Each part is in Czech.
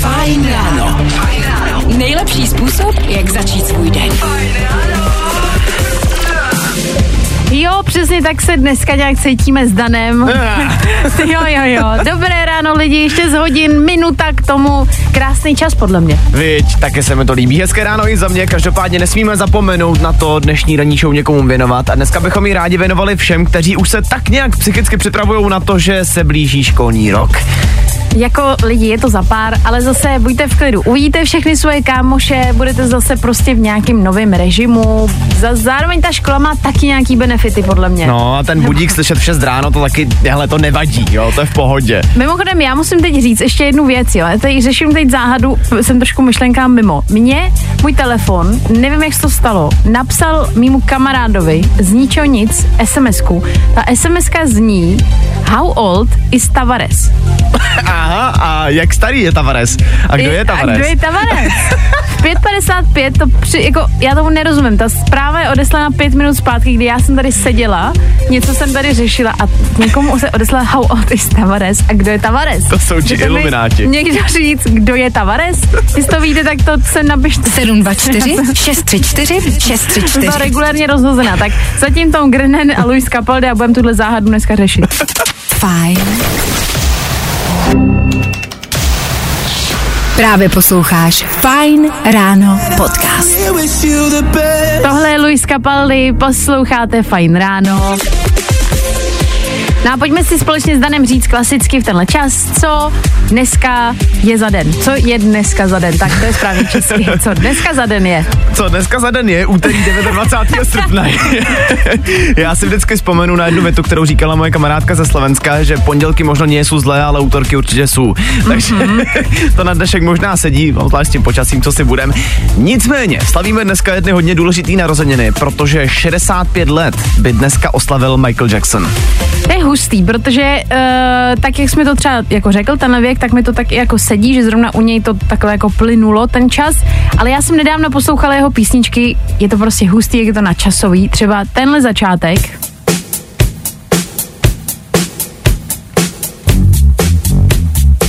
Fajn ráno. Nejlepší způsob, jak začít svůj den. Jo, přesně tak se dneska nějak cítíme s Danem. jo, jo, jo. Dobré ráno lidi, ještě z hodin, minuta k tomu. Krásný čas podle mě. Viď, také se mi to líbí. Hezké ráno i za mě. Každopádně nesmíme zapomenout na to dnešní ranní show někomu věnovat. A dneska bychom ji rádi věnovali všem, kteří už se tak nějak psychicky připravují na to, že se blíží školní rok. Jako lidi je to za pár, ale zase buďte v klidu. Uvidíte všechny svoje kámoše, budete zase prostě v nějakém novém režimu. Za, zároveň ta škola má taky nějaký benefity, podle mě. No a ten budík slyšet v 6 ráno, to taky, hele, to nevadí, jo, to je v pohodě. Mimochodem, já musím teď říct ještě jednu věc, jo. Já tady řeším teď záhadu, jsem trošku myšlenkám mimo. Mně můj telefon, nevím, jak se to stalo, napsal mýmu kamarádovi z ničeho nic SMS-ku. Ta SMS-ka zní How old is Tavares? Aha, a jak starý je Tavares? A kdo je A Tavares? kdo je Tavares? V 5.55 to při, jako, já tomu nerozumím. Ta zpráva je odeslaná pět minut zpátky, kdy já jsem tady seděla, něco jsem tady řešila a někomu se odeslala how old is Tavares a kdo je Tavares. To jsou ti ilumináti. Někdo říct, kdo je Tavares? Jestli to víte, tak to se napište. 724 634 634. Byla regulárně rozhozená, tak zatím Tom Grenen a Luis Capaldi a budeme tuhle záhadu dneska řešit. Fajn. Právě posloucháš Fajn ráno podcast. Tohle je Luis Capaldi, posloucháte Fajn ráno. No a pojďme si společně s Danem říct klasicky v tenhle čas, co dneska je za den. Co je dneska za den? Tak to je správně česky. Co dneska za den je? Co dneska za den je? Úterý 29. srpna. Já si vždycky vzpomenu na jednu větu, kterou říkala moje kamarádka ze Slovenska, že pondělky možno nie jsou zlé, ale útorky určitě jsou. Takže to na dnešek možná sedí, zvlášť s tím počasím, co si budem. Nicméně, slavíme dneska jedny hodně důležitý narozeniny, protože 65 let by dneska oslavil Michael Jackson. To je hustý, protože uh, tak, jak jsme to třeba jako řekl, ten věk, tak mi to tak jako sedí, že zrovna u něj to takhle jako plynulo ten čas, ale já jsem nedávno poslouchala jeho písničky, je to prostě hustý, jak je to načasový, třeba tenhle začátek,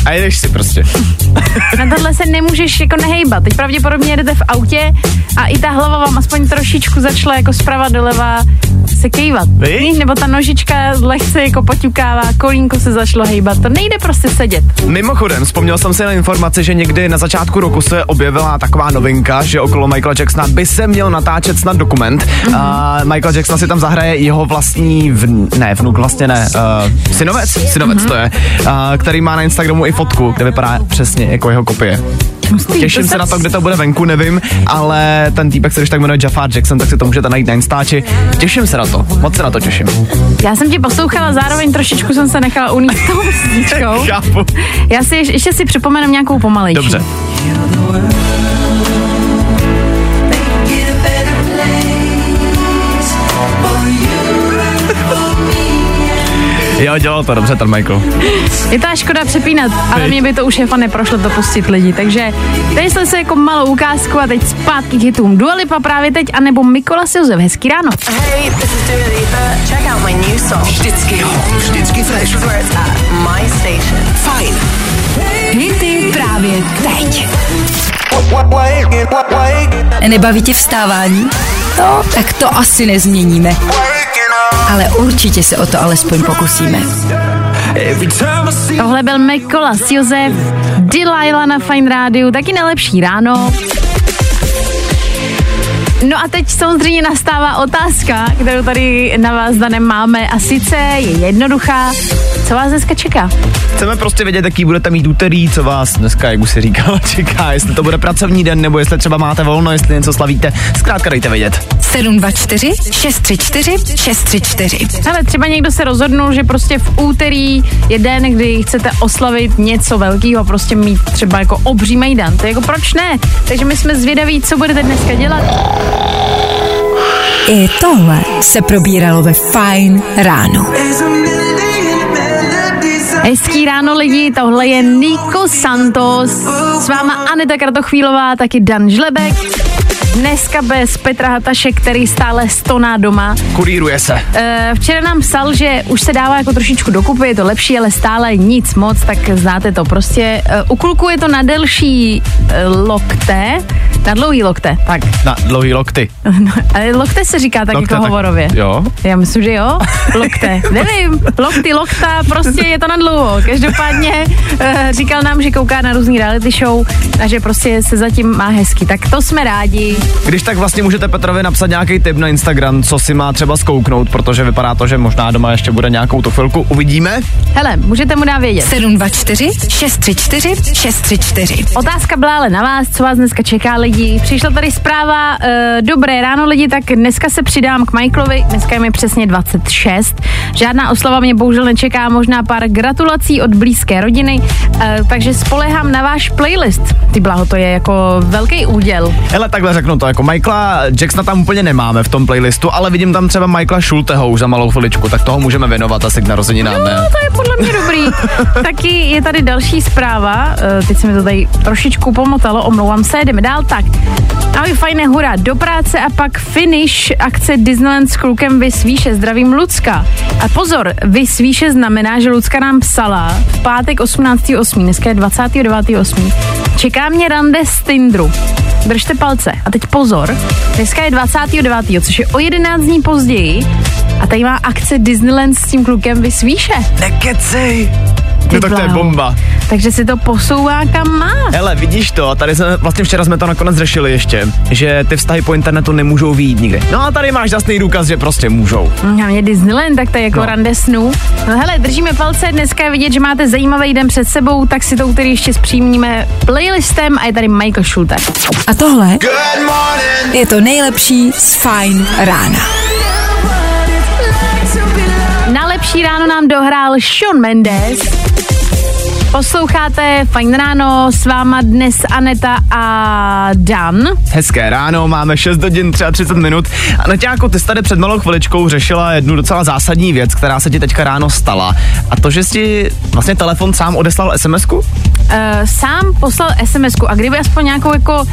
A jedeš si prostě. Na tohle se nemůžeš jako nehejbat. Teď pravděpodobně jedete v autě a i ta hlava vám aspoň trošičku začala jako zprava doleva se kejvat. Víš? Nebo ta nožička lehce jako poťukává, kolínko se začalo hejbat. To nejde prostě sedět. Mimochodem, vzpomněl jsem si na informaci, že někdy na začátku roku se objevila taková novinka, že okolo Michaela Jacksona by se měl natáčet snad dokument. Mm-hmm. Uh, Michael Jackson si tam zahraje jeho vlastní, vn, ne, vnuk vlastně ne, uh, synovec, synovec mm-hmm. to je, uh, který má na Instagramu i fotku, kde vypadá přesně jako jeho kopie. Hustý, Těším to se na to, kde to bude venku, nevím, ale ten týpek se když tak jmenuje Jafar Jackson, tak si to můžete najít na Instači. Těším se na to, moc se na to těším. Já jsem tě poslouchala, zároveň trošičku jsem se nechala unít tou písničkou. Já si ještě, ještě si připomenu nějakou pomalejší. Dobře. Jo, dělal to dobře ten Michael. Je to až škoda přepínat, ale mě by to už šefa neprošlo to pustit lidi. Takže tady jsme se jako malou ukázku a teď zpátky k hitům Dua Lipa právě teď, anebo Mikolas Josef. Hezký ráno. Hey, this is Dua Lipa. Check out my new song. Vždycky hot, vždycky fresh. Where it's at. My station. Fajn. Hity právě teď. Nebaví tě vstávání? No, tak to asi nezměníme. Ale určitě se o to alespoň pokusíme. Tohle byl Mikolas Josef, Delilah na Fine Rádiu, taky nejlepší ráno. No a teď samozřejmě nastává otázka, kterou tady na vás Danem máme a sice je jednoduchá. Co vás dneska čeká? Chceme prostě vědět, jaký budete mít úterý, co vás dneska, jak už si říkal, čeká, jestli to bude pracovní den, nebo jestli třeba máte volno, jestli něco slavíte. Zkrátka dejte vědět. 724 634 634. Ale třeba někdo se rozhodnul, že prostě v úterý je den, kdy chcete oslavit něco velkého, prostě mít třeba jako obří mejdan. To je jako proč ne? Takže my jsme zvědaví, co budete dneska dělat. I tohle se probíralo ve Fine ráno. Hezký ráno lidi, tohle je Nico Santos, s váma Aneta Kratochvílová, taky Dan Žlebek. Dneska bez Petra Hataše, který stále stoná doma. Kuríruje se. Eh, Včera nám psal, že už se dává jako trošičku dokupy, je to lepší, ale stále nic moc, tak znáte to. Prostě eh, ukulkuje to na delší eh, lokte, na dlouhý lokte, tak. Na dlouhý lokty. Ale lokte se říká tak Lokte, jako tak- hovorově. jo. Já myslím, že jo. Lokte. Nevím. Lokty, lokta, prostě je to na dlouho. Každopádně eh, říkal nám, že kouká na různý reality show a že prostě se zatím má hezky. Tak to jsme rádi. Když tak vlastně můžete Petrovi napsat nějaký tip na Instagram, co si má třeba zkouknout, protože vypadá to, že možná doma ještě bude nějakou tu chvilku. Uvidíme. Hele, můžete mu dát vědět. 724 634 634. Otázka byla ale na vás, co vás dneska čeká lidi. Přišla tady zpráva, e, dobré ráno lidi, tak dneska se přidám k Michaelovi, dneska je mi přesně 26. Žádná oslava mě bohužel nečeká, možná pár gratulací od blízké rodiny, e, takže spolehám na váš playlist. Ty bláho, to je jako velký úděl. Hele, takhle řeknu to, jako Michaela Jacksona tam úplně nemáme v tom playlistu, ale vidím tam třeba Michaela Schulteho už za malou chviličku, tak toho můžeme věnovat asi k narozeninám, No, ne? to je podle mě dobrý. Taky je tady další zpráva, eh, teď se mi to tady trošičku pomotalo, omlouvám se, jdeme dál, tak. Ahoj, fajné, hurá, do práce a pak finish akce Disneyland s klukem Vys výše, zdravím Lucka. A pozor, Vys výše znamená, že Lucka nám psala v pátek 18.8., dneska je 29.8. Čeká mě rande z Tindru. Držte palce. A teď pozor, dneska je 29., což je o 11 dní později a tady má akce Disneyland s tím klukem Vys výše. Nekecej! Ty No tak to je bomba. Takže se to posouvá kam má. Hele, vidíš to, tady jsme, vlastně včera jsme to nakonec řešili ještě, že ty vztahy po internetu nemůžou výjít nikdy. No a tady máš jasný důkaz, že prostě můžou. A mě Disneyland, tak to je jako No. rande snů. No hele, držíme palce, dneska je vidět, že máte zajímavý den před sebou, tak si to úterý ještě zpřímníme playlistem a je tady Michael Schulte. A tohle je to nejlepší z Fine rána. Na lepší ráno nám dohrál Sean Mendes. Posloucháte Fajn ráno, s váma dnes Aneta a Dan. Hezké ráno, máme 6 hodin 33 minut. A Naťáko, ty jsi tady před malou chviličkou řešila jednu docela zásadní věc, která se ti teďka ráno stala. A to, že jsi vlastně telefon sám odeslal SMS-ku? Uh, sám poslal sms a kdyby aspoň nějakou jako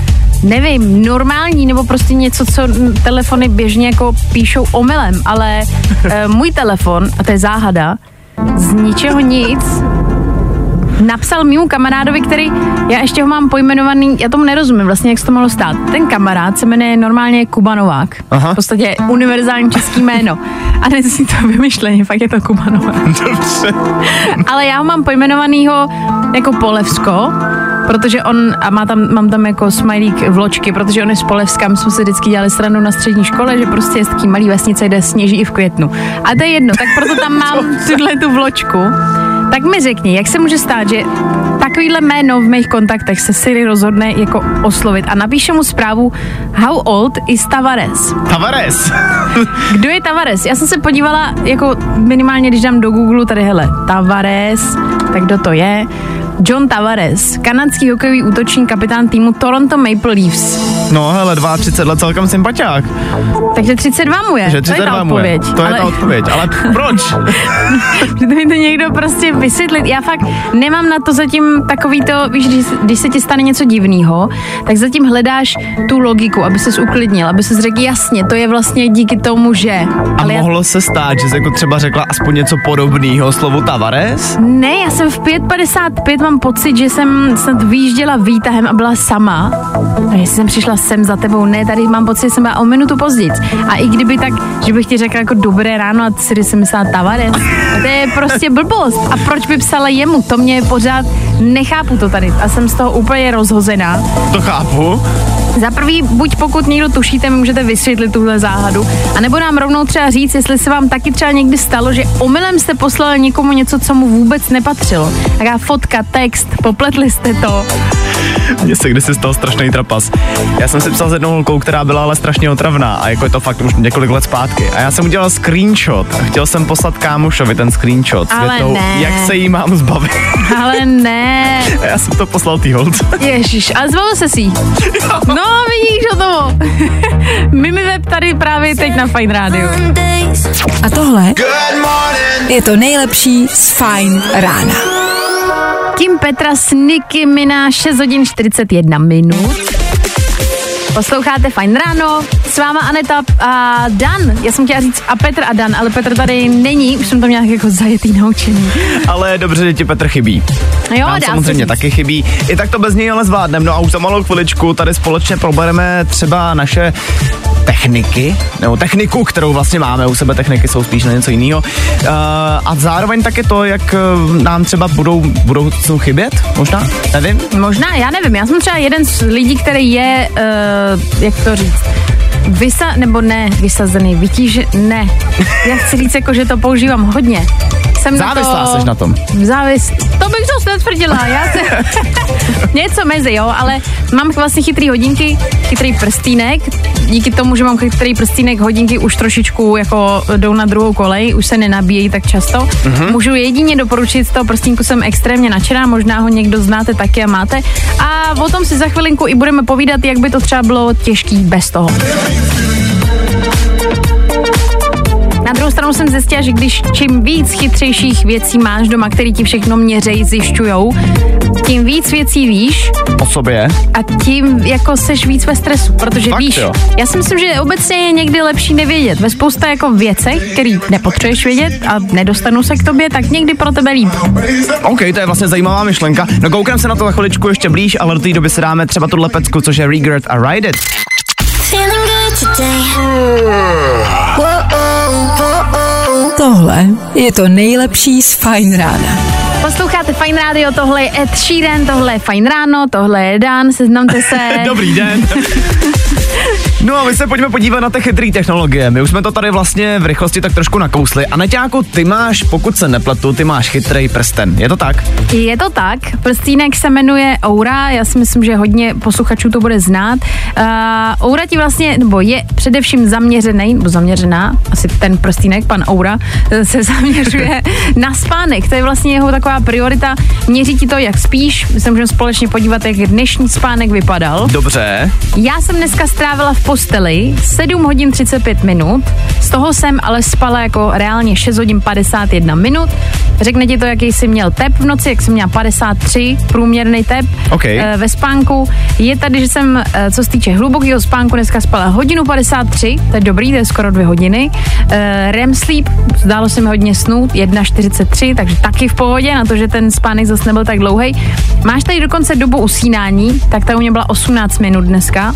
nevím, normální nebo prostě něco, co telefony běžně jako píšou omylem, ale uh, můj telefon, a to je záhada, z ničeho nic napsal mýmu kamarádovi, který, já ještě ho mám pojmenovaný, já tomu nerozumím vlastně, jak se to mohlo stát. Ten kamarád se jmenuje normálně Kuba Novák. Aha. V podstatě univerzální český jméno. A nezní to vymyšleně, fakt je to Kuba Novák. Dobře. Ale já ho mám pojmenovanýho jako Polevsko, protože on, a má tam, mám tam jako smajlík vločky, protože on je z Polevska, my jsme si vždycky dělali stranu na střední škole, že prostě je z taký malý vesnice, kde sněží i v květnu. A to je jedno, tak proto tam mám tuhle tu vločku. Tak mi řekni, jak se může stát, že takovýhle jméno v mých kontaktech se Siri rozhodne jako oslovit a napíše mu zprávu How old is Tavares? Tavares. Kdo je Tavares? Já jsem se podívala, jako minimálně, když dám do Google tady, hele, Tavares, tak kdo to je? John Tavares, kanadský hokejový útočník, kapitán týmu Toronto Maple Leafs. No hele, 32 let celkem sympatiák. Takže 32 mu je. Že to je ta 32 mu je. odpověď. To je ale, ta odpověď. Ale proč? to mi to někdo prostě vysvětlit. Já fakt nemám na to zatím takový to, víš, když, když se ti stane něco divného, tak zatím hledáš tu logiku, aby ses uklidnil, aby ses řekl jasně, to je vlastně díky tomu, že. A Ale já mohlo se stát, že jsi jako třeba řekla aspoň něco podobného slovu Tavares? Ne, já jsem v 5.55 mám pocit, že jsem snad vyjížděla výtahem a byla sama. A jestli jsem přišla sem za tebou, ne, tady mám pocit, že jsem byla o minutu později. A i kdyby tak, že bych ti řekla jako dobré ráno a si jsem myslela Tavares, to je prostě blbost. A proč by psala jemu? To mě pořád nechápu to tady a jsem z toho úplně rozhozená. To chápu. Za prvý, buď pokud někdo tušíte, mi můžete vysvětlit tuhle záhadu, anebo nám rovnou třeba říct, jestli se vám taky třeba někdy stalo, že omylem jste poslali někomu něco, co mu vůbec nepatřilo. Taká fotka, text, popletli jste to. Mně se kdysi stal strašný trapas. Já jsem si psal s jednou holkou, která byla ale strašně otravná a jako je to fakt už několik let zpátky. A já jsem udělal screenshot a chtěl jsem poslat kámošovi ten screenshot. s Ale větou, ne. Jak se jí mám zbavit. Ale ne. A já jsem to poslal tý holce. Ježíš, ale zbavil se si. No, vidíš o toho. Mimi Web tady právě teď na Fine Radio. A tohle je to nejlepší z Fine rána. Kim Petra s Nicky Minaj 6 hodin 41 minut. Posloucháte Fajn ráno, s váma Aneta a Dan. Já jsem chtěla říct a Petr a Dan, ale Petr tady není, už jsem to měla jako zajetý naučení. Ale dobře, že ti Petr chybí. Jo, Nám dá samozřejmě taky chybí. I tak to bez něj ale zvládneme. No a už za malou chviličku tady společně probereme třeba naše techniky, nebo techniku, kterou vlastně máme u sebe, techniky jsou spíš na něco jiného. Uh, a zároveň také to, jak uh, nám třeba budou v budoucnu chybět, možná, nevím. Možná, já nevím, já jsem třeba jeden z lidí, který je, uh, jak to říct, Vysa, nebo ne, vysazený, vytíž, ne. Já chci říct, jako, že to používám hodně. Jsem Závislá na to, seš na tom. Závis, to bych zase netvrdila, já se, něco mezi, jo, ale mám vlastně chytrý hodinky, chytrý prstýnek, díky tomu, že mám chytrý prstýnek, hodinky už trošičku jako jdou na druhou kolej, už se nenabíjejí tak často. Mm-hmm. Můžu jedině doporučit, z toho prstínku jsem extrémně nadšená, možná ho někdo znáte taky a máte. A o tom si za chvilinku i budeme povídat, jak by to třeba bylo těžký bez toho. Na druhou stranu jsem zjistila, že když čím víc chytřejších věcí máš doma, který ti všechno měřejí, zjišťujou, tím víc věcí víš O sobě. a tím jako seš víc ve stresu, protože Fakt víš, jo? já si myslím, že obecně je někdy lepší nevědět. Ve spousta jako věcech, který nepotřebuješ vědět a nedostanou se k tobě, tak někdy pro tebe líp. OK, to je vlastně zajímavá myšlenka. No koukám se na to za chviličku ještě blíž, ale do té doby se dáme třeba tuhle pecku, což je Regret a Ride It. Tohle je to nejlepší z Fajn rána. Posloucháte Fine Radio, tohle je Ed Sheeran, tohle je Fine Ráno, tohle je Dan, seznamte se. Dobrý den. No a my se pojďme podívat na ty chytré technologie. My už jsme to tady vlastně v rychlosti tak trošku nakousli. A Neťáku, ty máš, pokud se nepletu, ty máš chytrý prsten. Je to tak? Je to tak, prstínek se jmenuje Oura, já si myslím, že hodně posluchačů to bude znát. Uh, Oura ti vlastně, nebo je především zaměřený, nebo zaměřená, asi ten prstínek, pan Oura, se zaměřuje na spánek. To je vlastně jeho taková priorita. Měří ti to, jak spíš. My se můžeme společně podívat, jak dnešní spánek vypadal. Dobře. Já jsem dneska strávila v posteli 7 hodin 35 minut, z toho jsem ale spala jako reálně 6 hodin 51 minut. Řekne ti to, jaký jsi měl tep v noci, jak jsem měla 53, průměrný tep OK. eh, ve spánku. Je tady, že jsem, eh, co se týče hlubokého spánku, dneska spala hodinu 53, to je dobrý, to je skoro dvě hodiny. Eh, REM sleep, zdálo se mi hodně snout, 1,43, takže taky v pohodě, na to, že ten spánek zase nebyl tak dlouhý. Máš tady dokonce dobu usínání, tak ta u mě byla 18 minut dneska.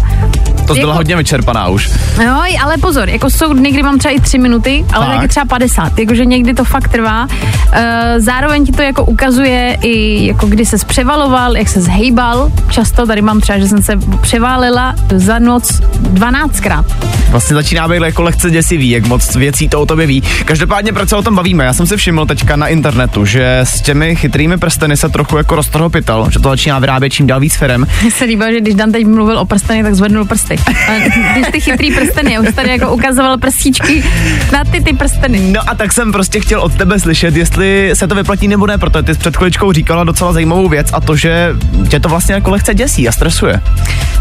To byla Jako- hodně vyčerpaná už. No, ale pozor, jako jsou dny, kdy mám třeba i tři minuty, ale Tak. taky třeba 50, jakože někdy to fakt trvá. E, zároveň ti to jako ukazuje i jako kdy se převaloval, jak se zhejbal. Často tady mám třeba, že jsem se převálila za noc 12krát. Vlastně začíná být jako lehce děsivý, jak moc věcí to o tobě ví. Každopádně proč se o tom bavíme? Já jsem si všiml teďka na internetu, že s těmi chytrými prsteny se trochu jako roztrhl pytel, že to začíná vyrábět čím dál víc firem. Mně se líbilo, že když Dan teď mluvil o prsteny, tak zvednul prsty. Když ty chytrý prsteny, už tady jako ukazoval prstíčky na ty ty prsteny. No a tak jsem prostě chtěl od tebe slyšet, jestli se to vyplatí nebo ne, protože ty s před chviličkou říkala docela zajímavou věc a to, že tě to vlastně jako lehce děsí a stresuje.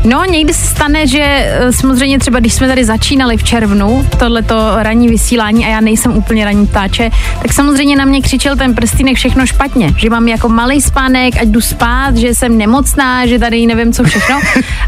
No, někdy se stane, že eh, samozřejmě třeba, když jsme tady začínali v červnu, tohleto ranní vysílání a já nejsem úplně ranní ptáče, tak samozřejmě na mě křičel ten prstínek všechno špatně, že mám jako malý spánek, ať jdu spát, že jsem nemocná, že tady nevím co všechno.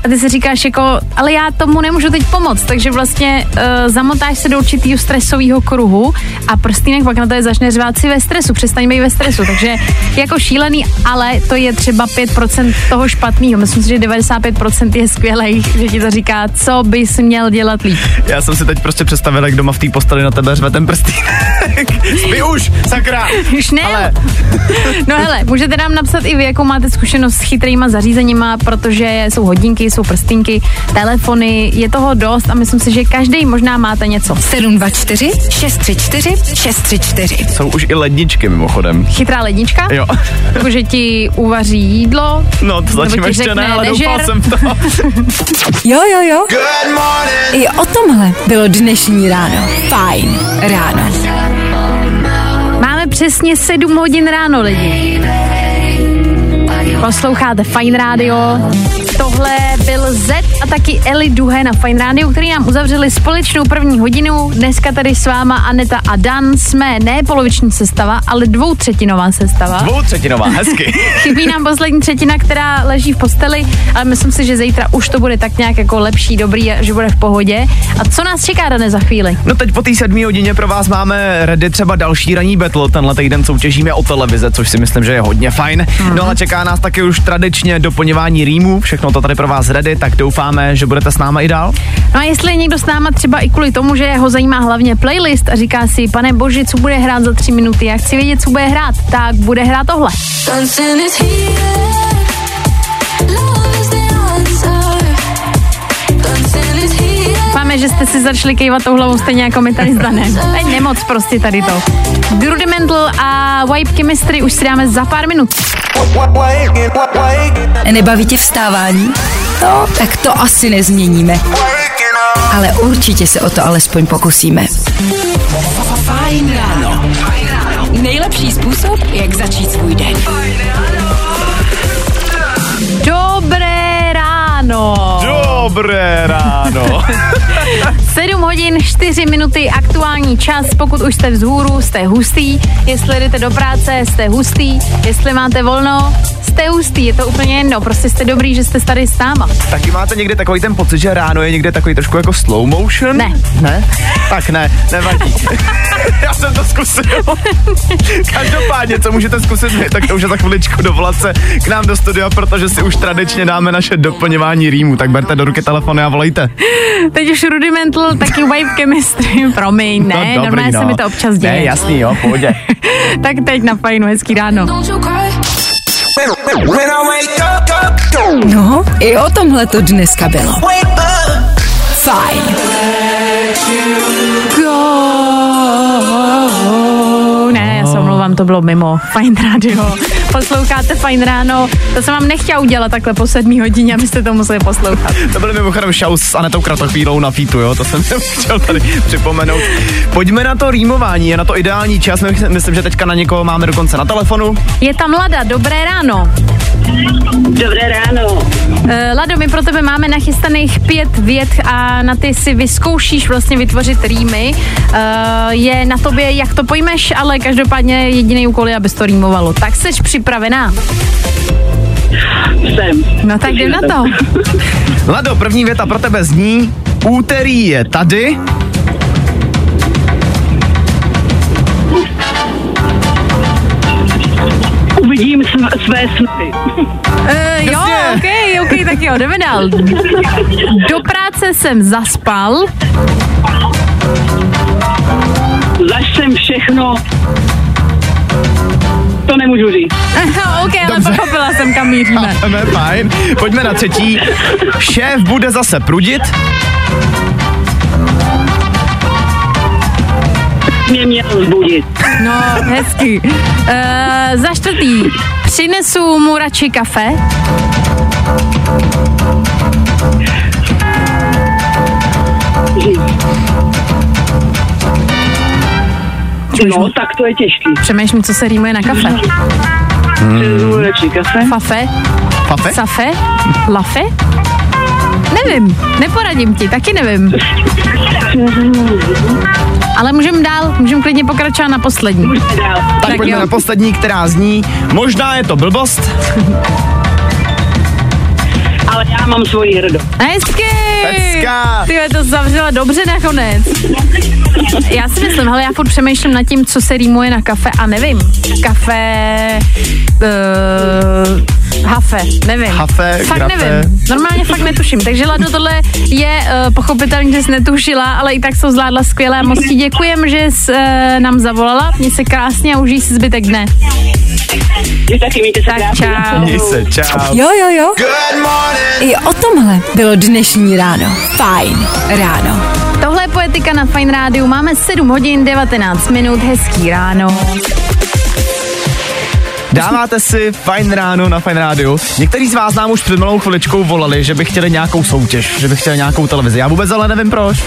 A ty si říkáš jako, ale já tomu nemůžu teď pomoct, takže vlastně uh, zamotáš se do určitého stresového kruhu a prstínek pak na to je začne řvát si ve stresu, přestaň být ve stresu, takže jako šílený, ale to je třeba 5% toho špatného. Myslím si, že 95% je skvělý, že ti to říká, co bys měl dělat líp. Já jsem si teď prostě představil, jak doma v té posteli na tebe řve ten prstínek. Spí už, sakra! Už ne. Ale No hele, můžete nám napsat i vy, jakou máte zkušenost s chytrýma zařízeníma, protože jsou hodinky, jsou prstínky, telefony, je toho dost a myslím si, že každý možná máte něco. 724 634 634. jsou už i ledničky mimochodem. Chytrá lednička, Jo. jakože ti uvaří jídlo, No, to zatím ti ještě ne, ale nežer. doufal jsem to. Jo, jo, jo. I o tomhle bylo dnešní ráno. Fajn ráno. Máme přesně 7 hodin ráno, lidi. Posloucháte Fine Radio. Tohle Z a taky Eli Duhe na Fine Radio, který nám uzavřeli společnou první hodinu. Dneska tady s váma Aneta a Dan jsme ne poloviční sestava, ale dvoutřetinová sestava. Dvoutřetinová, hezky. Chybí nám poslední třetina, která leží v posteli, ale myslím si, že zítra už to bude tak nějak jako lepší, dobrý a že bude v pohodě. A co nás čeká, Dane, za chvíli? No teď po té sedmé hodině pro vás máme ready třeba další ranní battle. Tenhle týden soutěžíme o televize, což si myslím, že je hodně fajn. Mm-hmm. No ale čeká nás taky už tradičně doplňování rýmů. Všechno to tady pro vás ready, tak doufáme, že budete s náma i dál. No a jestli je někdo s náma třeba i kvůli tomu, že ho zajímá hlavně playlist a říká si, pane bože, co bude hrát za tři minuty, já chci vědět, co bude hrát, tak bude hrát tohle. Doufáme, že jste si začali kejvat tou hlavou stejně jako my tady s Danem. To je nemoc prostě tady to. Rudimental a Vibe Chemistry už si dáme za pár minut. Nebaví tě vstávání? No, tak to asi nezměníme. Ale určitě se o to alespoň pokusíme. Fajn ráno. Nejlepší způsob, jak začít svůj den. Dobré ráno. Dobré ráno. 7 hodin 4 minuty aktuální čas, pokud už jste vzhůru, jste hustý, jestli jdete do práce, jste hustý, jestli máte volno, jste hustý, je to úplně jedno, prostě jste dobrý, že jste tady s náma. Taky máte někdy takový ten pocit, že ráno je někde takový trošku jako slow motion? Ne. Ne? Tak ne, nevadí. Já jsem to zkusil. Každopádně, co můžete zkusit tak to už je za chviličku dovolat se k nám do studia, protože si už tradičně dáme naše doplňování rýmu. Tak berte do ruky telefony a volejte. Teď už rudimental, taky vibe chemistry, promiň, ne, no, normálně se mi to občas děje. Ne, jasný, jo, pohodě. tak teď na fajnu, hezký ráno. No, i o tomhle to dneska bylo. Fajn. Go. Ne, já se omlouvám, to bylo mimo. Fajn rádio. Posloucháte Fajn ráno. To jsem vám nechtěla udělat takhle po sedmí hodině, abyste to museli poslouchat. To byly mimochodem show s Anetou Kratochvílou na featu, jo, to jsem chtěl tady připomenout. Pojďme na to rýmování, je na to ideální čas, My- myslím, že teďka na někoho máme dokonce na telefonu. Je tam Lada, dobré ráno. Dobré ráno. Uh, Lado, my pro tebe máme nachystaných pět vět a na ty si vyzkoušíš vlastně vytvořit rýmy. Uh, je na tobě, jak to pojmeš, ale každopádně jediný úkol je, abys to rýmovalo. Tak jsi připravená? Jsem. No tak jdem na to. Lado, první věta pro tebe zní, úterý je tady, Uvidím sv- své sny. Uh, jo, ok, ok, tak jo, jdeme dál. Do práce jsem zaspal. Zaž jsem všechno. Nemůžu říct. ok, ale Dobře. pochopila jsem, kam míříme. Fajn. Pojďme na třetí. Šéf bude zase prudit. Mě měl vzbudit. No, hezky. Uh, za čtvrtý, přinesu mu radši kafe. No, tak to je těžký. Přemýšlím, co se rýmuje na kafe. Radši kafe. Fafe, Pafe? safe, lafe? Nevím, neporadím ti, taky nevím. Ale můžeme dál, můžeme klidně pokračovat na poslední. Dál. Tak, Tak pojďme jo. na poslední, která zní, možná je to blbost. Ale já mám svoji hrdost. Hezky! Hezká. Ty to zavřela dobře nakonec. Já si myslím, ale já furt přemýšlím nad tím, co se rýmuje na kafe a nevím. Kafe, uh, hafe, nevím. Hafe, fakt grafe. nevím. Normálně fakt netuším. Takže Lado, tohle je uh, pochopitelně, že jsi netušila, ale i tak se zvládla skvěle. Moc ti děkujem, že jsi uh, nám zavolala. Měj se krásně a užij si zbytek dne. Vy taky mějte se Tak čau. Měj se, čau. Jo, jo, jo. I o tomhle bylo dnešní ráno. Fajn ráno. Tohle je Poetika na Fine Rádiu. Máme 7 hodin 19 minut. Hezký ráno. Dáváte si fajn ráno na fajn rádiu. Někteří z vás nám už před malou chviličkou volali, že by chtěli nějakou soutěž, že by chtěli nějakou televizi. Já vůbec ale nevím proč.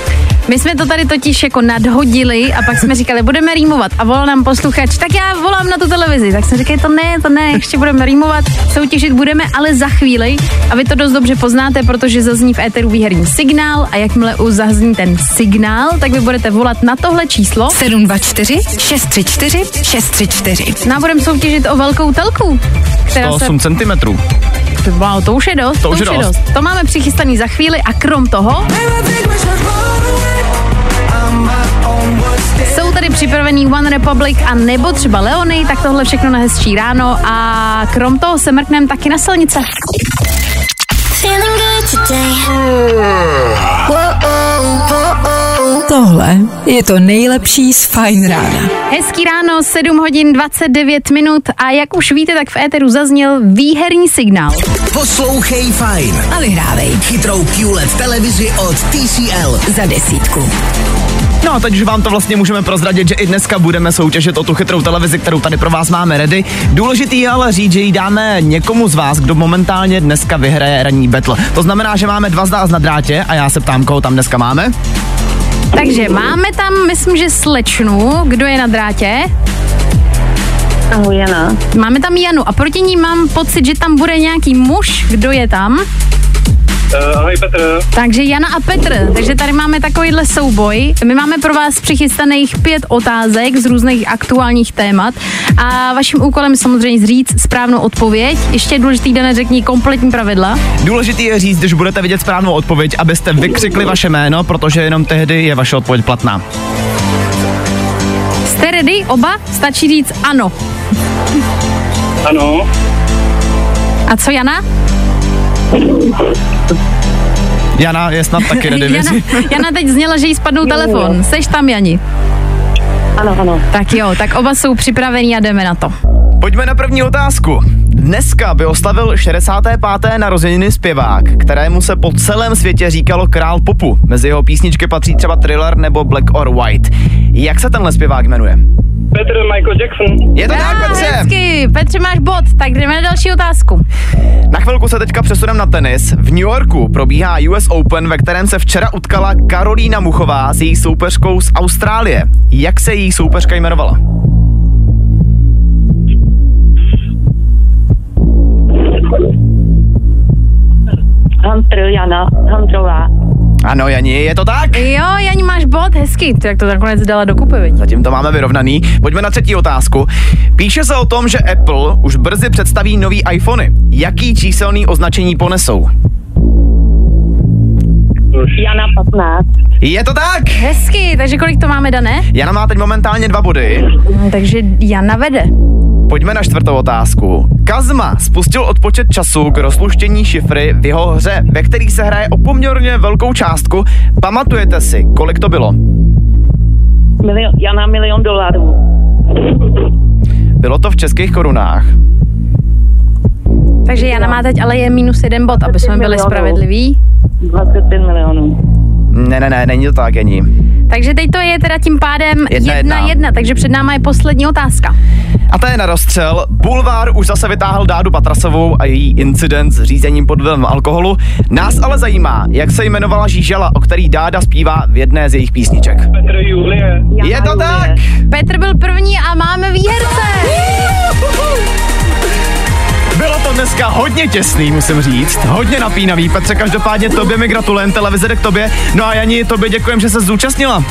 My jsme to tady totiž jako nadhodili a pak jsme říkali, budeme rýmovat a volal nám posluchač, tak já volám na tu televizi. Tak jsme říkali, to ne, to ne, ještě budeme rýmovat, soutěžit budeme, ale za chvíli. A vy to dost dobře poznáte, protože zazní v éteru výherní signál a jakmile už zazní ten signál, tak vy budete volat na tohle číslo 724 634 634. No a budeme soutěžit o velkou telku, která se 108 cm. Wow, to už je dost. To už je dost. To máme přichystaný za chvíli a krom toho jsou tady připravený One Republic a nebo třeba Leony, tak tohle všechno na hezčí ráno a krom toho se mrkneme taky na silnice. Tohle je to nejlepší z Fine Rána. Hezký ráno, 7 hodin 29 minut a jak už víte, tak v éteru zazněl výherní signál. Poslouchej fajn. A vyhrávej Chytrou QLED televizi od TCL. za desítku. No a teď už vám to vlastně můžeme prozradit, že i dneska budeme soutěžit o tu chytrou televizi, kterou tady pro vás máme ready. Důležitý je ale říct, že ji dáme někomu z vás, kdo momentálně dneska vyhraje ranní battle. To znamená, že máme dva z nás na drátě a já se ptám, koho tam dneska máme. Takže máme tam, myslím, že slečnu, kdo je na drátě. Ahoj, Jana. Máme tam Janu a proti ní mám pocit, že tam bude nějaký muž, kdo je tam. Uh, ahoj Petr. Takže Jana a Petr, takže tady máme takovýhle souboj. My máme pro vás přichystaných pět otázek z různých aktuálních témat a vaším úkolem je samozřejmě říct správnou odpověď. Ještě je důležitý, Dane, řekni kompletní pravidla. Důležitý je říct, když budete vidět správnou odpověď, abyste vykřikli vaše jméno, protože jenom tehdy je vaše odpověď platná. Jste ready? Oba? Stačí říct ano. Ano. A co Jana? Jana je snad taky ready, Jana? Jana teď zněla, že jí spadnou telefon. Seš tam, Jani? Ano, ano. Tak jo, tak oba jsou připravení a jdeme na to. Pojďme na první otázku. Dneska by oslavil 65. narozeniny zpěvák, kterému se po celém světě říkalo král popu. Mezi jeho písničky patří třeba Thriller nebo Black or White. Jak se tenhle zpěvák jmenuje? Petr Michael Jackson. Je to tak, Petře? hezky. Petře, máš bod, tak jdeme na další otázku. Na chvilku se teďka přesunem na tenis. V New Yorku probíhá US Open, ve kterém se včera utkala Karolína Muchová s její soupeřkou z Austrálie. Jak se její soupeřka jmenovala? Hunter, Jana, Hunterová. Ano, Jani, je to tak? Jo, Jani, máš bod, hezky. Tak to nakonec dala dokupy, viď? Zatím to máme vyrovnaný. Pojďme na třetí otázku. Píše se o tom, že Apple už brzy představí nový iPhony. Jaký číselný označení ponesou? Jana 15. Je to tak? Hezky, takže kolik to máme, Dané? Jana má teď momentálně dva body. No, takže Jana vede. Pojďme na čtvrtou otázku. Kazma spustil odpočet času k rozluštění šifry v jeho hře, ve který se hraje o poměrně velkou částku. Pamatujete si, kolik to bylo? Milion, Jana milion dolarů. Bylo to v českých korunách. Takže Jana má teď ale je minus jeden bod, aby jsme byli milionů. spravedliví. 25 milionů. Ne, ne, ne, není to tak, Jení. Takže teď to je teda tím pádem Jedna, jedna, jedna, jedna. takže před náma je poslední otázka. A to je na rozstřel. Bulvár už zase vytáhl Dádu Patrasovou a její incident s řízením pod vlivem alkoholu. Nás ale zajímá, jak se jmenovala žížala, o který Dáda zpívá v jedné z jejich písniček. Petr Julie. Je to Julie. tak? Petr byl první a máme výherce. Bylo to dneska hodně těsný, musím říct. Hodně napínavý. Petře, každopádně tobě mi gratulujem, televize k tobě. No a Jani, tobě děkujem, že se zúčastnila.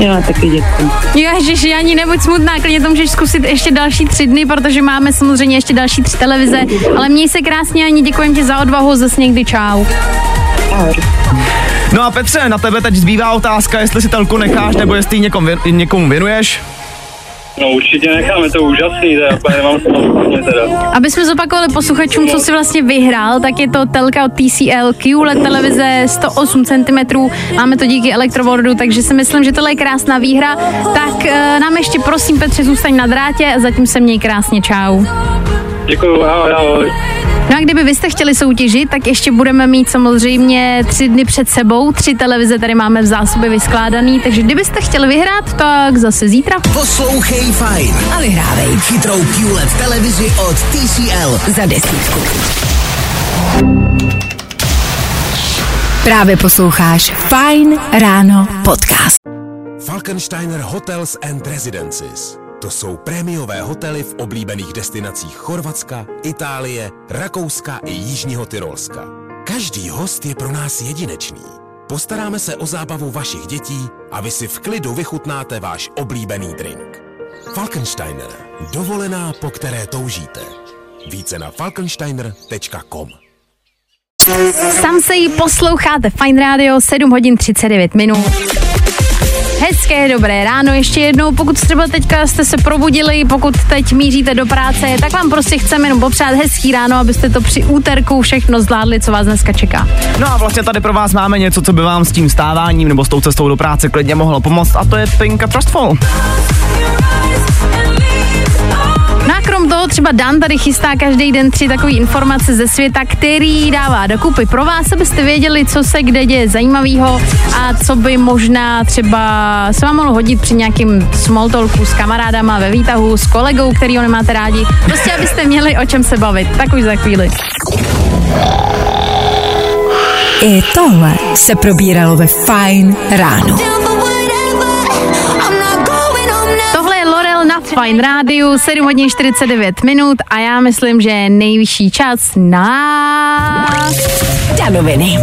Já taky děkuji. Ježiš, Jani, nebuď smutná, klidně to můžeš zkusit ještě další tři dny, protože máme samozřejmě ještě další tři televize. Ale měj se krásně, Jani, děkujem ti za odvahu, zase někdy čau. Ahoj. No a Petře, na tebe teď zbývá otázka, jestli si telku necháš, nebo jestli ji někom, někomu věnuješ. No určitě necháme to úžasný, teda úplně nemám to teda. Aby jsme zopakovali posluchačům, co si vlastně vyhrál, tak je to telka od TCL QLED televize 108 cm. Máme to díky elektrovordu, takže si myslím, že tohle je krásná výhra. Tak e, nám ještě prosím Petře zůstaň na drátě a zatím se měj krásně čau. Děkuju, ahoj, ahoj. No a kdyby vy jste chtěli soutěžit, tak ještě budeme mít samozřejmě tři dny před sebou. Tři televize tady máme v zásobě vyskládaný, takže kdybyste chtěli vyhrát, tak zase zítra. Poslouchej fajn. A vyhrávej Chytrou QLED televizi od TCL. za desítku. Právě posloucháš Fine Ráno podcast. Falkensteiner Hotels and Residences. To jsou prémiové hotely v oblíbených destinacích Chorvatska, Itálie, Rakouska i Jižního Tyrolska. Každý host je pro nás jedinečný. Postaráme se o zábavu vašich dětí a vy si v klidu vychutnáte váš oblíbený drink. Falkensteiner. Dovolená, po které toužíte. Více na falkensteiner.com Sam se jí posloucháte Fine Radio 7 hodin 39 minut. Hezké, dobré ráno ještě jednou, pokud třeba teďka jste se probudili, pokud teď míříte do práce, tak vám prostě chceme jenom popřát hezký ráno, abyste to při úterku všechno zvládli, co vás dneska čeká. No a vlastně tady pro vás máme něco, co by vám s tím stáváním nebo s tou cestou do práce klidně mohlo pomoct a to je Pinka Trustful. Toho třeba Dan tady chystá každý den tři takové informace ze světa, který dává dokupy pro vás, abyste věděli, co se kde děje zajímavého a co by možná třeba se vám mohlo hodit při nějakým small talku s kamarádama ve výtahu, s kolegou, který ho nemáte rádi. Prostě abyste měli o čem se bavit. Tak už za chvíli. I tohle se probíralo ve Fine ráno. Fine Rádiu, 7 hodin 49 minut a já myslím, že je nejvyšší čas na... Danoviny.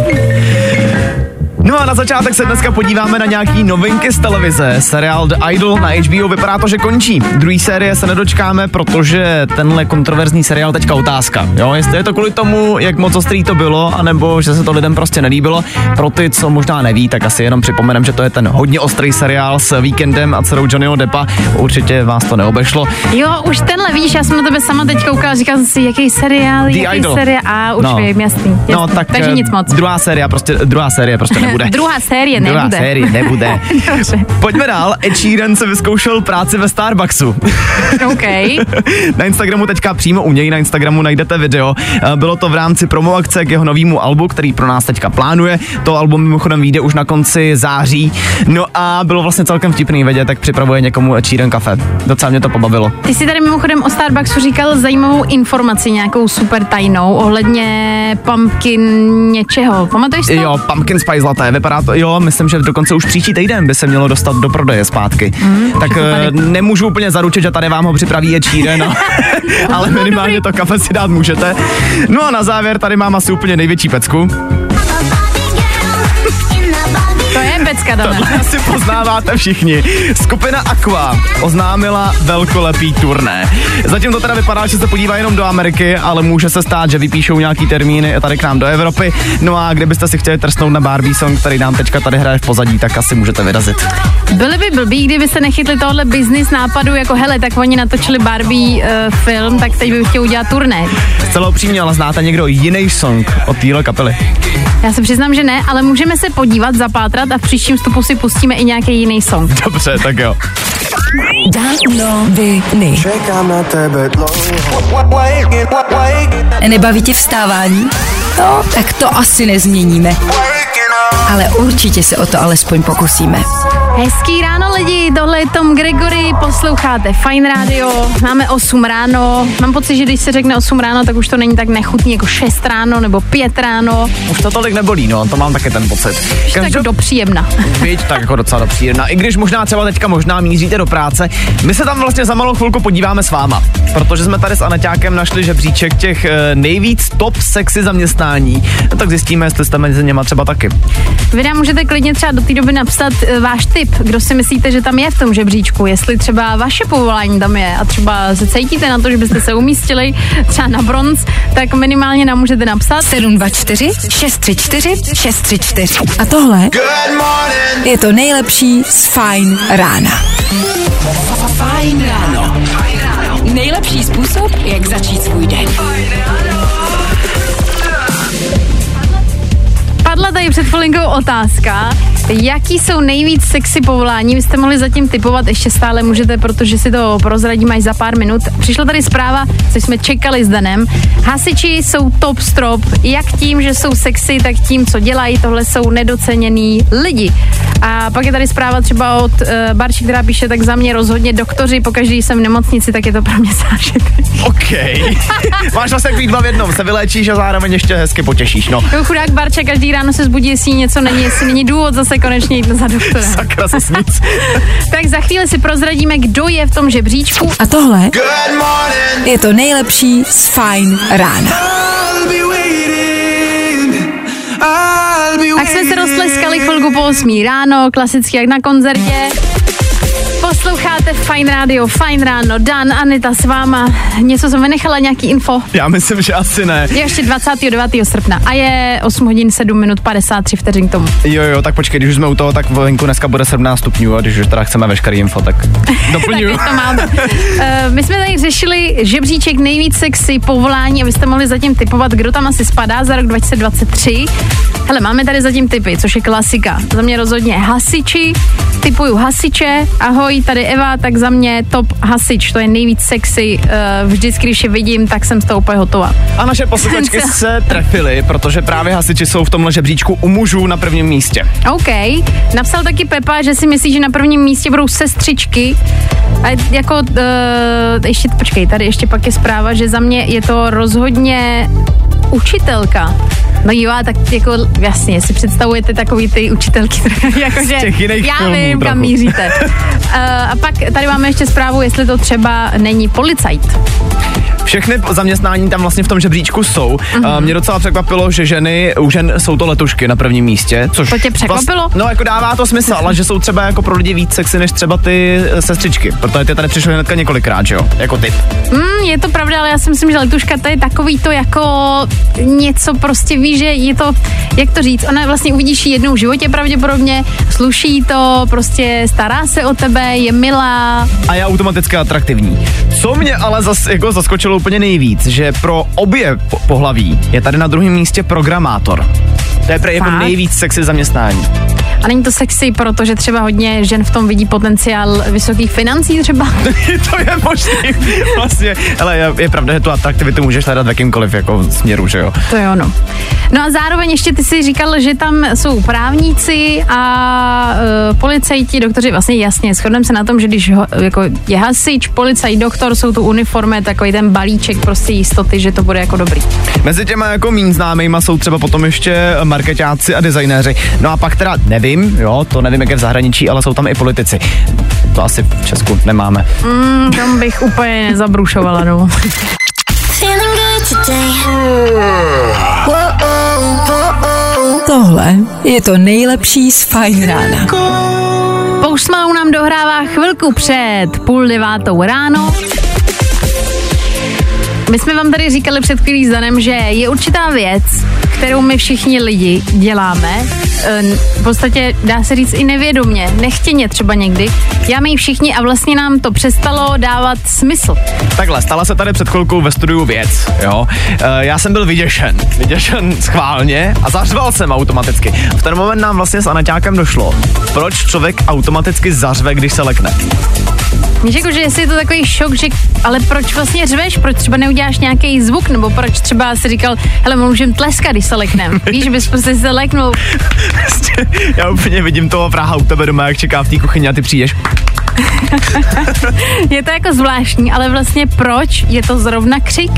No a na začátek se dneska podíváme na nějaký novinky z televize. Seriál The Idol na HBO vypadá to, že končí. Druhý série se nedočkáme, protože tenhle kontroverzní seriál teďka otázka. Jo, jestli je to kvůli tomu, jak moc ostrý to bylo, anebo že se to lidem prostě nelíbilo. Pro ty, co možná neví, tak asi jenom připomenem, že to je ten hodně ostrý seriál s Weekendem a dcerou Johnnyho Deppa. Určitě vás to neobešlo. Jo, už tenhle víš, já jsem na tebe sama teď koukala, říkala jsem si, jaký seriál, The jaký Idol. seriál, a už No. vím, jasný, jasný. No, tak, takže eh, nic moc. Druhá série prostě, druhá série prostě nebude. Druhá série Druhá nebude. série nebude. Pojďme dál. Ed Sheeran se vyzkoušel práci ve Starbucksu. OK. na Instagramu teďka přímo u něj na Instagramu najdete video. Eh, Bylo to v rámci promo akce k jeho novému albu, který pro nás teďka plánuje. To album mimochodem vyjde už na konci září. No a bylo vlastně celkem vtipný vidět, jak připravuje někomu Ed Sheeran kafe. Docela mě to pobavilo. Ty jsi tady mimochodem o Starbucksu říkal zajímavou informaci, nějakou super tajnou, ohledně pumpkin něčeho. Pamatuješ to? Jo, pumpkin spice latte, vypadá to, jo, myslím, že dokonce už příští týden by se mělo dostat do prodeje zpátky. Mm, tak eh, tady. nemůžu úplně zaručit, že tady vám ho připraví Sheeran, no. ale minimálně to kafe si dát můžete. No a na závěr tady mám asi úplně největší pecku. Pecka. Tohle asi poznáváte všichni. Skupina Aqua oznámila velkolepý turné. Zatím to teda vypadá, že se podívá jenom do Ameriky, ale může se stát, že vypíšou nějaký termíny tady k nám do Evropy. No a kdybyste si chtěli trsnout na Barbie song, který nám teďka tady hraje v pozadí, tak asi můžete vyrazit. Byli by blbí, kdyby se nechytli tohle business nápadu, jako hele, tak oni natočili Barbie uh, film, tak teď by chtěli udělat turné. Zcela upřímně, ale znáte někdo jiný song od téhle kapely? Já se přiznám, že ne, ale můžeme se podívat, zapátrat a v příštím vstupu si pustíme i nějaký jiný song. Dobře, tak jo. Čekám na tebe. Nebaví tě vstávání? No, tak to asi nezměníme. Ale určitě se o to alespoň pokusíme. Hezký ráno lidi, tohle je Tom Gregory, posloucháte Fine Radio, máme 8 ráno, mám pocit, že když se řekne 8 ráno, tak už to není tak nechutný jako 6 ráno nebo 5 ráno, Už to tolik nebolí, no, to mám taky ten pocit. už tak do příjemna. Víš, tak jako docela dopříjemná. I když možná třeba teďka možná míříte do práce, my se tam vlastně za malou chvilku podíváme s váma, protože jsme tady s Aneťákem našli žebříček těch eh, nejvíc top sexy zaměstnání, no, tak zjistíme, jestli jste mezi něma třeba taky. Vy nám můžete klidně třeba do té doby napsat e, váš tip, kdo si myslíte, že tam je v tom žebříčku, jestli třeba vaše povolání tam je a třeba se cítíte na to, že byste se umístili třeba na bronz, tak minimálně nám můžete napsat. 724 634 634. A tohle je to nejlepší z Fine rána. Fajn ráno. Nejlepší způsob, jak začít svůj den. Padla tady před chvilinkou otázka, Jaký jsou nejvíc sexy povolání? Vy jste mohli zatím typovat, ještě stále můžete, protože si to prozradím až za pár minut. Přišla tady zpráva, co jsme čekali s Danem. Hasiči jsou top strop, jak tím, že jsou sexy, tak tím, co dělají. Tohle jsou nedoceněný lidi. A pak je tady zpráva třeba od uh, Barči, která píše, tak za mě rozhodně doktoři, pokaždé jsem v nemocnici, tak je to pro mě zážitek. OK. Máš vlastně takový dva v jednom, se vyléčíš a zároveň ještě hezky potěšíš, no. Jo, chudák Barča každý ráno se zbudí, jestli něco není, jestli není důvod zase konečně jít za doktorem. Sakra, zas nic. tak za chvíli si prozradíme, kdo je v tom žebříčku. A tohle je to nejlepší z Fine rána. Tak jsme se roztleskali chvilku po 8 ráno, klasicky jak na koncertě. Posloucháte Fine Radio, Fine Ráno, Dan, Anita s váma. Něco jsem vynechala, nějaký info? Já myslím, že asi ne. Je ještě 29. srpna a je 8 hodin 7 minut 53 vteřin k tomu. Jo, jo, tak počkej, když už jsme u toho, tak venku dneska bude 17 stupňů a když už teda chceme veškerý info, tak doplňuju. tak to máme. Uh, my jsme tady řešili žebříček nejvíc sexy povolání a vy jste mohli zatím typovat, kdo tam asi spadá za rok 2023. Hele, máme tady zatím typy, což je klasika. Za mě rozhodně hasiči, typuju hasiče, ahoj, tady Eva, tak za mě top hasič, to je nejvíc sexy. Uh, vždycky, když je vidím, tak jsem z toho úplně hotová. A naše posluchačky se trefily, protože právě hasiči jsou v tomhle žebříčku u mužů na prvním místě. OK. Napsal taky Pepa, že si myslí, že na prvním místě budou sestřičky. A jako, uh, ještě, počkej, tady ještě pak je zpráva, že za mě je to rozhodně učitelka. No jo, tak jako jasně, si představujete takový ty učitelky, jakože já vím, trochu. kam míříte. Uh, a pak tady máme ještě zprávu, jestli to třeba není policajt. Všechny zaměstnání tam vlastně v tom žebříčku jsou. Mhm. Uh, mě docela překvapilo, že ženy, u žen jsou to letušky na prvním místě. Což To tě překvapilo? Vlast, no jako dává to smysl, ale že jsou třeba jako pro lidi víc sexy než třeba ty eh, sestřičky. Protože ty tady přišly hnedka několikrát, že jo? Jako typ. Mm, je to pravda, ale já si myslím, že letuška to je takový to jako něco prostě ví, že je to, jak to říct, ona vlastně uvidíš jednou v životě pravděpodobně, sluší to, prostě stará se o tebe, je milá. A je automaticky atraktivní. Co mě ale zas, jako zaskočilo úplně nejvíc, že pro obě po- pohlaví je tady na druhém místě programátor. To je prej jako nejvíc sexy zaměstnání. A není to sexy, protože třeba hodně žen v tom vidí potenciál vysokých financí třeba. to je možný. Vlastně, ale je, je pravda, že tu atraktivitu můžeš hledat v jakýmkoliv jako směru, že jo? To je ono. No a zároveň ještě ty si říkal, že tam jsou právníci a uh, policajti, doktoři, vlastně jasně, shodneme se na tom, že když ho, jako je hasič, policajt, doktor, jsou tu uniformy, takový ten balíček prostě jistoty, že to bude jako dobrý. Mezi těma jako mín známejma jsou třeba potom ještě marketáci a designéři. No a pak teda nevím, jo, to nevím, jak je v zahraničí, ale jsou tam i politici. To asi v Česku nemáme. Mm, tam bych úplně nezabrušovala, no. Tohle je to nejlepší z Fine rána. Malone nám dohrává chvilku před půl devátou ráno. My jsme vám tady říkali před chvílí s Danem, že je určitá věc, kterou my všichni lidi děláme, eh, v podstatě dá se říct i nevědomně, nechtěně třeba někdy. Děláme ji všichni a vlastně nám to přestalo dávat smysl. Takhle, stala se tady před chvilkou ve studiu věc, jo. E, já jsem byl vyděšen, vyděšen schválně a zařval jsem automaticky. V ten moment nám vlastně s Anaťákem došlo, proč člověk automaticky zařve, když se lekne. Víš, jako, že jestli je to takový šok, že ale proč vlastně řveš, proč třeba neuděláš nějaký zvuk, nebo proč třeba si říkal, hele, můžeme tleskat, když se leknem. Víš, bys prostě se leknul. Já úplně vidím toho Praha u tebe doma, jak čeká v té kuchyni a ty přijdeš. Je to jako zvláštní, ale vlastně proč je to zrovna křik?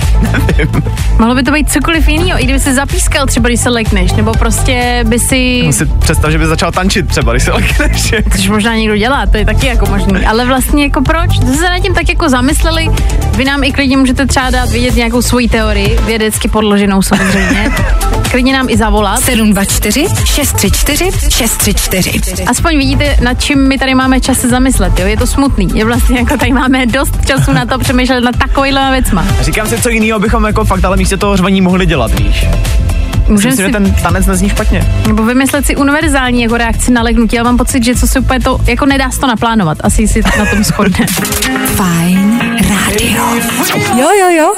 Mohlo by to být cokoliv jiného, i kdyby se zapískal třeba, když se lekneš, nebo prostě by si... Si představ, že by začal tančit třeba, když se lekneš. Což možná někdo dělá, to je taky jako možný. Ale vlastně jako proč? To se nad tím tak jako zamysleli. Vy nám i klidně můžete třeba dát vidět nějakou svoji teorii, vědecky podloženou samozřejmě. Klidně nám i zavolat. 724 634 634. Aspoň vidíte, nad čím my tady máme čas se zamyslet, jo? Je to smutný. Je vlastně jako tady máme dost času na to přemýšlet nad takovýhle věcma. Říkám si, co jiného bychom jako fakt ale místě toho řvaní mohli dělat, víš. Můžeme Myslím, si, že ten tanec nezní špatně. nebo vymyslet si univerzální jako reakci na legnutí. Já mám pocit, že co si úplně to, jako nedá se to naplánovat. Asi si na tom shodne. Fajn. Rádio. Jo, jo, jo.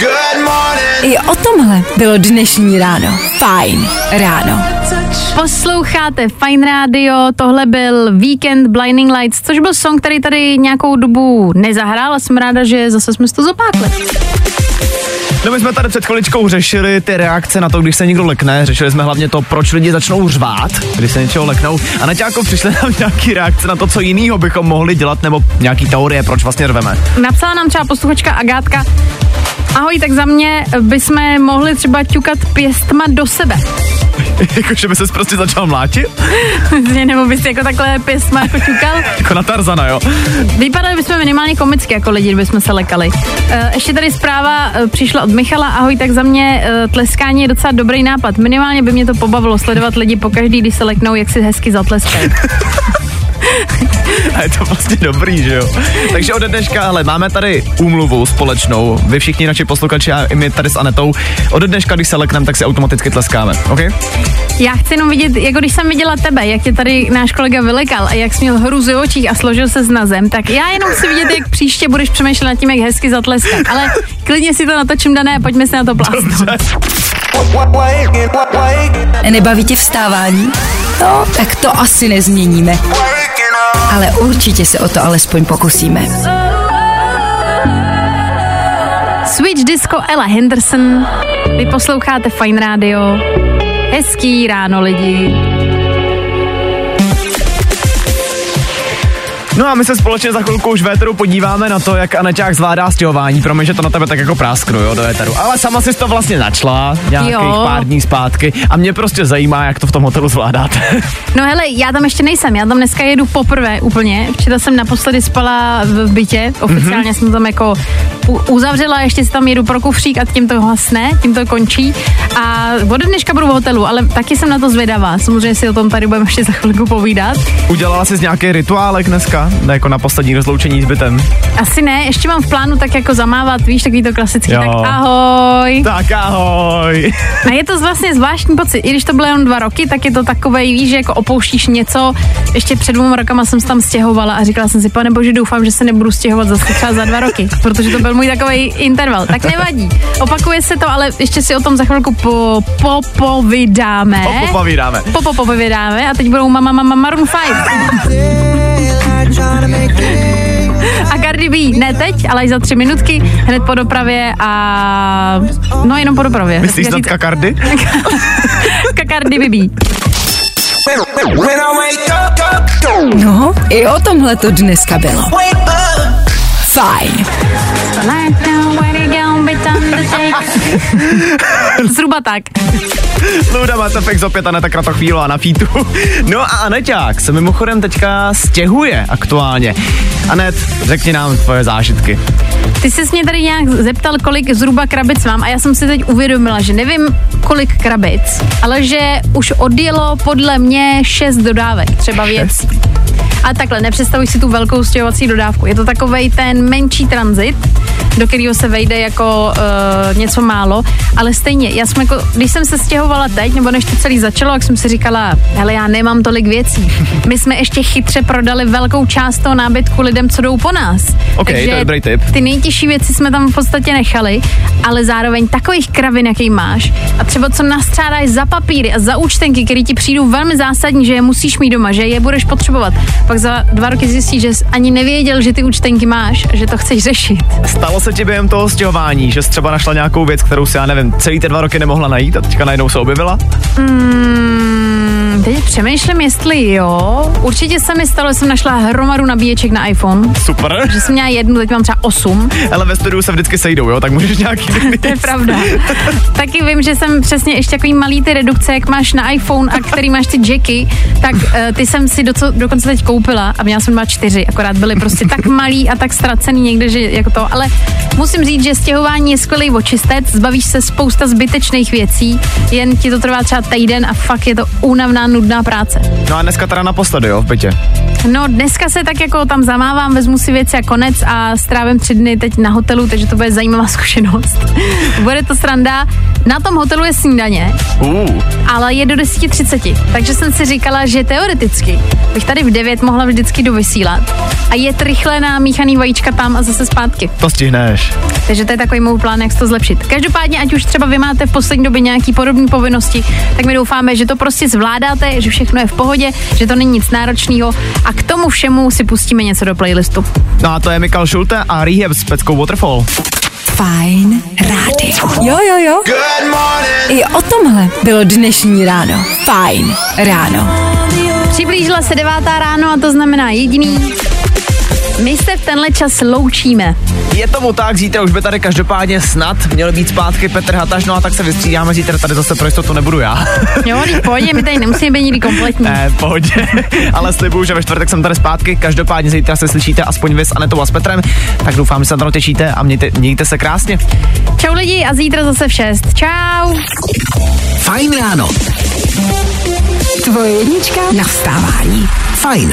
I o tomhle bylo dnešní ráno. Fajn ráno. Posloucháte Fine Radio, tohle byl Weekend Blinding Lights, což byl song, který tady nějakou dobu nezahrál a jsem ráda, že zase jsme si to zopákli. No my jsme tady před chviličkou řešili ty reakce na to, když se někdo lekne. Řešili jsme hlavně to, proč lidi začnou řvát, když se něčeho leknou. A na těko přišly nám nějaký reakce na to, co jiného bychom mohli dělat, nebo nějaký teorie, proč vlastně řveme. Napsala nám třeba posluchačka Agátka, Ahoj, tak za mě bychom mohli třeba ťukat pěstma do sebe. jako, že by se prostě začal mlátit? Nebo bys jako takhle pěstma jako ťukal? jako na Tarzana, jo? Vypadali bychom minimálně komicky jako lidi, kdybychom se lekali. E, ještě tady zpráva e, přišla od Michala. Ahoj, tak za mě e, tleskání je docela dobrý nápad. Minimálně by mě to pobavilo sledovat lidi pokaždý, když se leknou, jak si hezky zatleskají. A je to vlastně dobrý, že jo? Takže od dneška, ale máme tady úmluvu společnou. Vy všichni naši posluchači a i my tady s Anetou. Od dneška, když se lekneme, tak si automaticky tleskáme, OK? Já chci jenom vidět, jako když jsem viděla tebe, jak tě tady náš kolega vylekal a jak jsi měl hruzy v očích a složil se s nazem, tak já jenom chci vidět, jak příště budeš přemýšlet nad tím, jak hezky zatleskat. Ale klidně si to natočím dané a pojďme se na to plásnout. Nebaví tě vstávání? No, tak to asi nezměníme. Ale určitě se o to alespoň pokusíme. Switch Disco Ella Henderson. Vy posloucháte Fine Radio. Hezký ráno lidi. No a my se společně za chvilku už v éteru podíváme na to, jak Aneťák zvládá stěhování. Promiň, že to na tebe tak jako prásknu, jo, do éteru. Ale sama si to vlastně načla nějakých Jo. pár dní zpátky a mě prostě zajímá, jak to v tom hotelu zvládáte. No hele, já tam ještě nejsem, já tam dneska jedu poprvé úplně. Včera jsem naposledy spala v bytě, oficiálně mm-hmm. jsem tam jako uzavřela, ještě si tam jedu pro kufřík a tím to hasne, tím to končí. A od dneška budu v hotelu, ale taky jsem na to zvědavá. Samozřejmě si o tom tady budeme ještě za chvilku povídat. Udělala jsi nějaký rituálek dneska? Ne, jako na poslední rozloučení s bytem. Asi ne, ještě mám v plánu tak jako zamávat, víš, takový to klasický, Jo. tak ahoj. Tak ahoj. A je to vlastně zvláštní pocit, i když to bylo jenom dva roky, tak je to takové, víš, že jako opouštíš něco. Ještě před dvěma rokama jsem se tam stěhovala a říkala jsem si, pane bože, doufám, že se nebudu stěhovat zase třeba za dva roky, protože to byl můj takový interval. Tak nevadí. Opakuje se to, ale ještě si o tom za chvilku po, popovídáme. Popovídáme. Popopovídáme a teď budou mama, mama, Maroon 5. A Cardi B, ne teď, ale až za tři minutky, hned po dopravě a... No jenom po dopravě. Myslíš snad kakardy? Cardi B. No, i o tomhle to dneska bylo. Fajn. Zhruba tak. Luda máte fakt opět Aneta Kratochvílová na fítu. No a Aneťák se mimochodem teďka stěhuje aktuálně. Anet, řekni nám tvoje zážitky. Ty jsi mě tady nějak zeptal, kolik zhruba krabic mám a já jsem si teď uvědomila, že nevím, kolik krabic, ale že už odjelo podle mě šest dodávek, třeba věcí. A takhle, nepředstavuj si tu velkou stěhovací dodávku. Je to takovej ten menší tranzit, do kterého se vejde jako uh, něco málo, ale stejně, já jsem jako, když jsem se stěhovala teď, nebo než to celý začalo, jak jsem si říkala, hele, já nemám tolik věcí. My jsme ještě chytře prodali velkou část toho nábytku lidem, co jdou po nás. OK, to je dobrý tip. Ty nejtěžší věci jsme tam v podstatě nechali, ale zároveň takových kravin, jaký máš, a třeba co nastřádáš za papíry a za účtenky, které ti přijdou velmi zásadní, že je musíš mít doma, že je budeš potřebovat. Pak za dva roky zjistíš, že jsi ani nevěděl, že ty účtenky máš že to chceš řešit. Stalo se ti během toho stěhování, že jsi třeba našla nějakou věc, kterou si já nevím, celý ty dva roky nemohla najít a teďka najednou se objevila? Mm, teď přemýšlím, jestli jo. Určitě se mi stalo, že jsem našla hromadu nabíječek na iPhone. Super. Že jsem měla jednu, teď mám třeba osm. Ale ve studiu se vždycky sejdou, jo, tak můžeš nějaký To je pravda. Taky vím, že jsem přesně ještě takový malý ty redukce, jak máš na iPhone a který máš ty jacky, tak uh, ty jsem si doco, dokonce teď koupila a měla jsem dva čtyři, akorát byly prostě tak malý a tak ztracený někde, že jako to, ale musím říct, že stěhování je skvělý očistec, zbavíš se spousta zbytečných věcí, jen ti to trvá třeba týden a fakt je to únavná, nudná práce. No a dneska teda naposledy, jo, v bytě. No dneska se tak jako tam zamávám, vezmu si věci a konec a strávím tři dny teď na hotelu, takže to bude zajímavá zkušenost. bude to sranda. Na tom hotelu je snídaně, Uh. ale je do 10.30, takže jsem si říkala, že teoreticky bych tady v 9 mohla vždycky dovysílat a jet rychle na míchaný vajíčka tam a zase zpátky. To nestihneš. Takže to je takový můj plán, jak to zlepšit. Každopádně, ať už třeba vy máte v poslední době nějaký podobné povinnosti, tak my doufáme, že to prostě zvládáte, že všechno je v pohodě, že to není nic náročného a k tomu všemu si pustíme něco do playlistu. No a to je Mikal Schulte a Rehab s peckou Waterfall. Fajn rádio. Jo, jo, jo. I o tomhle bylo dnešní ráno. Fajn ráno. Přiblížila se devátá ráno a to znamená jediný. My se v tenhle čas loučíme. Je tomu tak, zítra už by tady každopádně snad měl být zpátky Petr Hataš, no a tak se vystřídáme, zítra tady zase pro jistotu nebudu já. Jo, v pohodě, my tady nemusíme být nikdy kompletní. Ne, v pohodě, ale slibuju, že ve čtvrtek jsem tady zpátky, každopádně zítra se slyšíte aspoň vy s Anetou a s Petrem, tak doufám, že se na to těšíte a mějte, mějte se krásně. Čau lidi a zítra zase v 6. Čau. Fajn ráno. Tvoje jednička na vstávání. Fajn.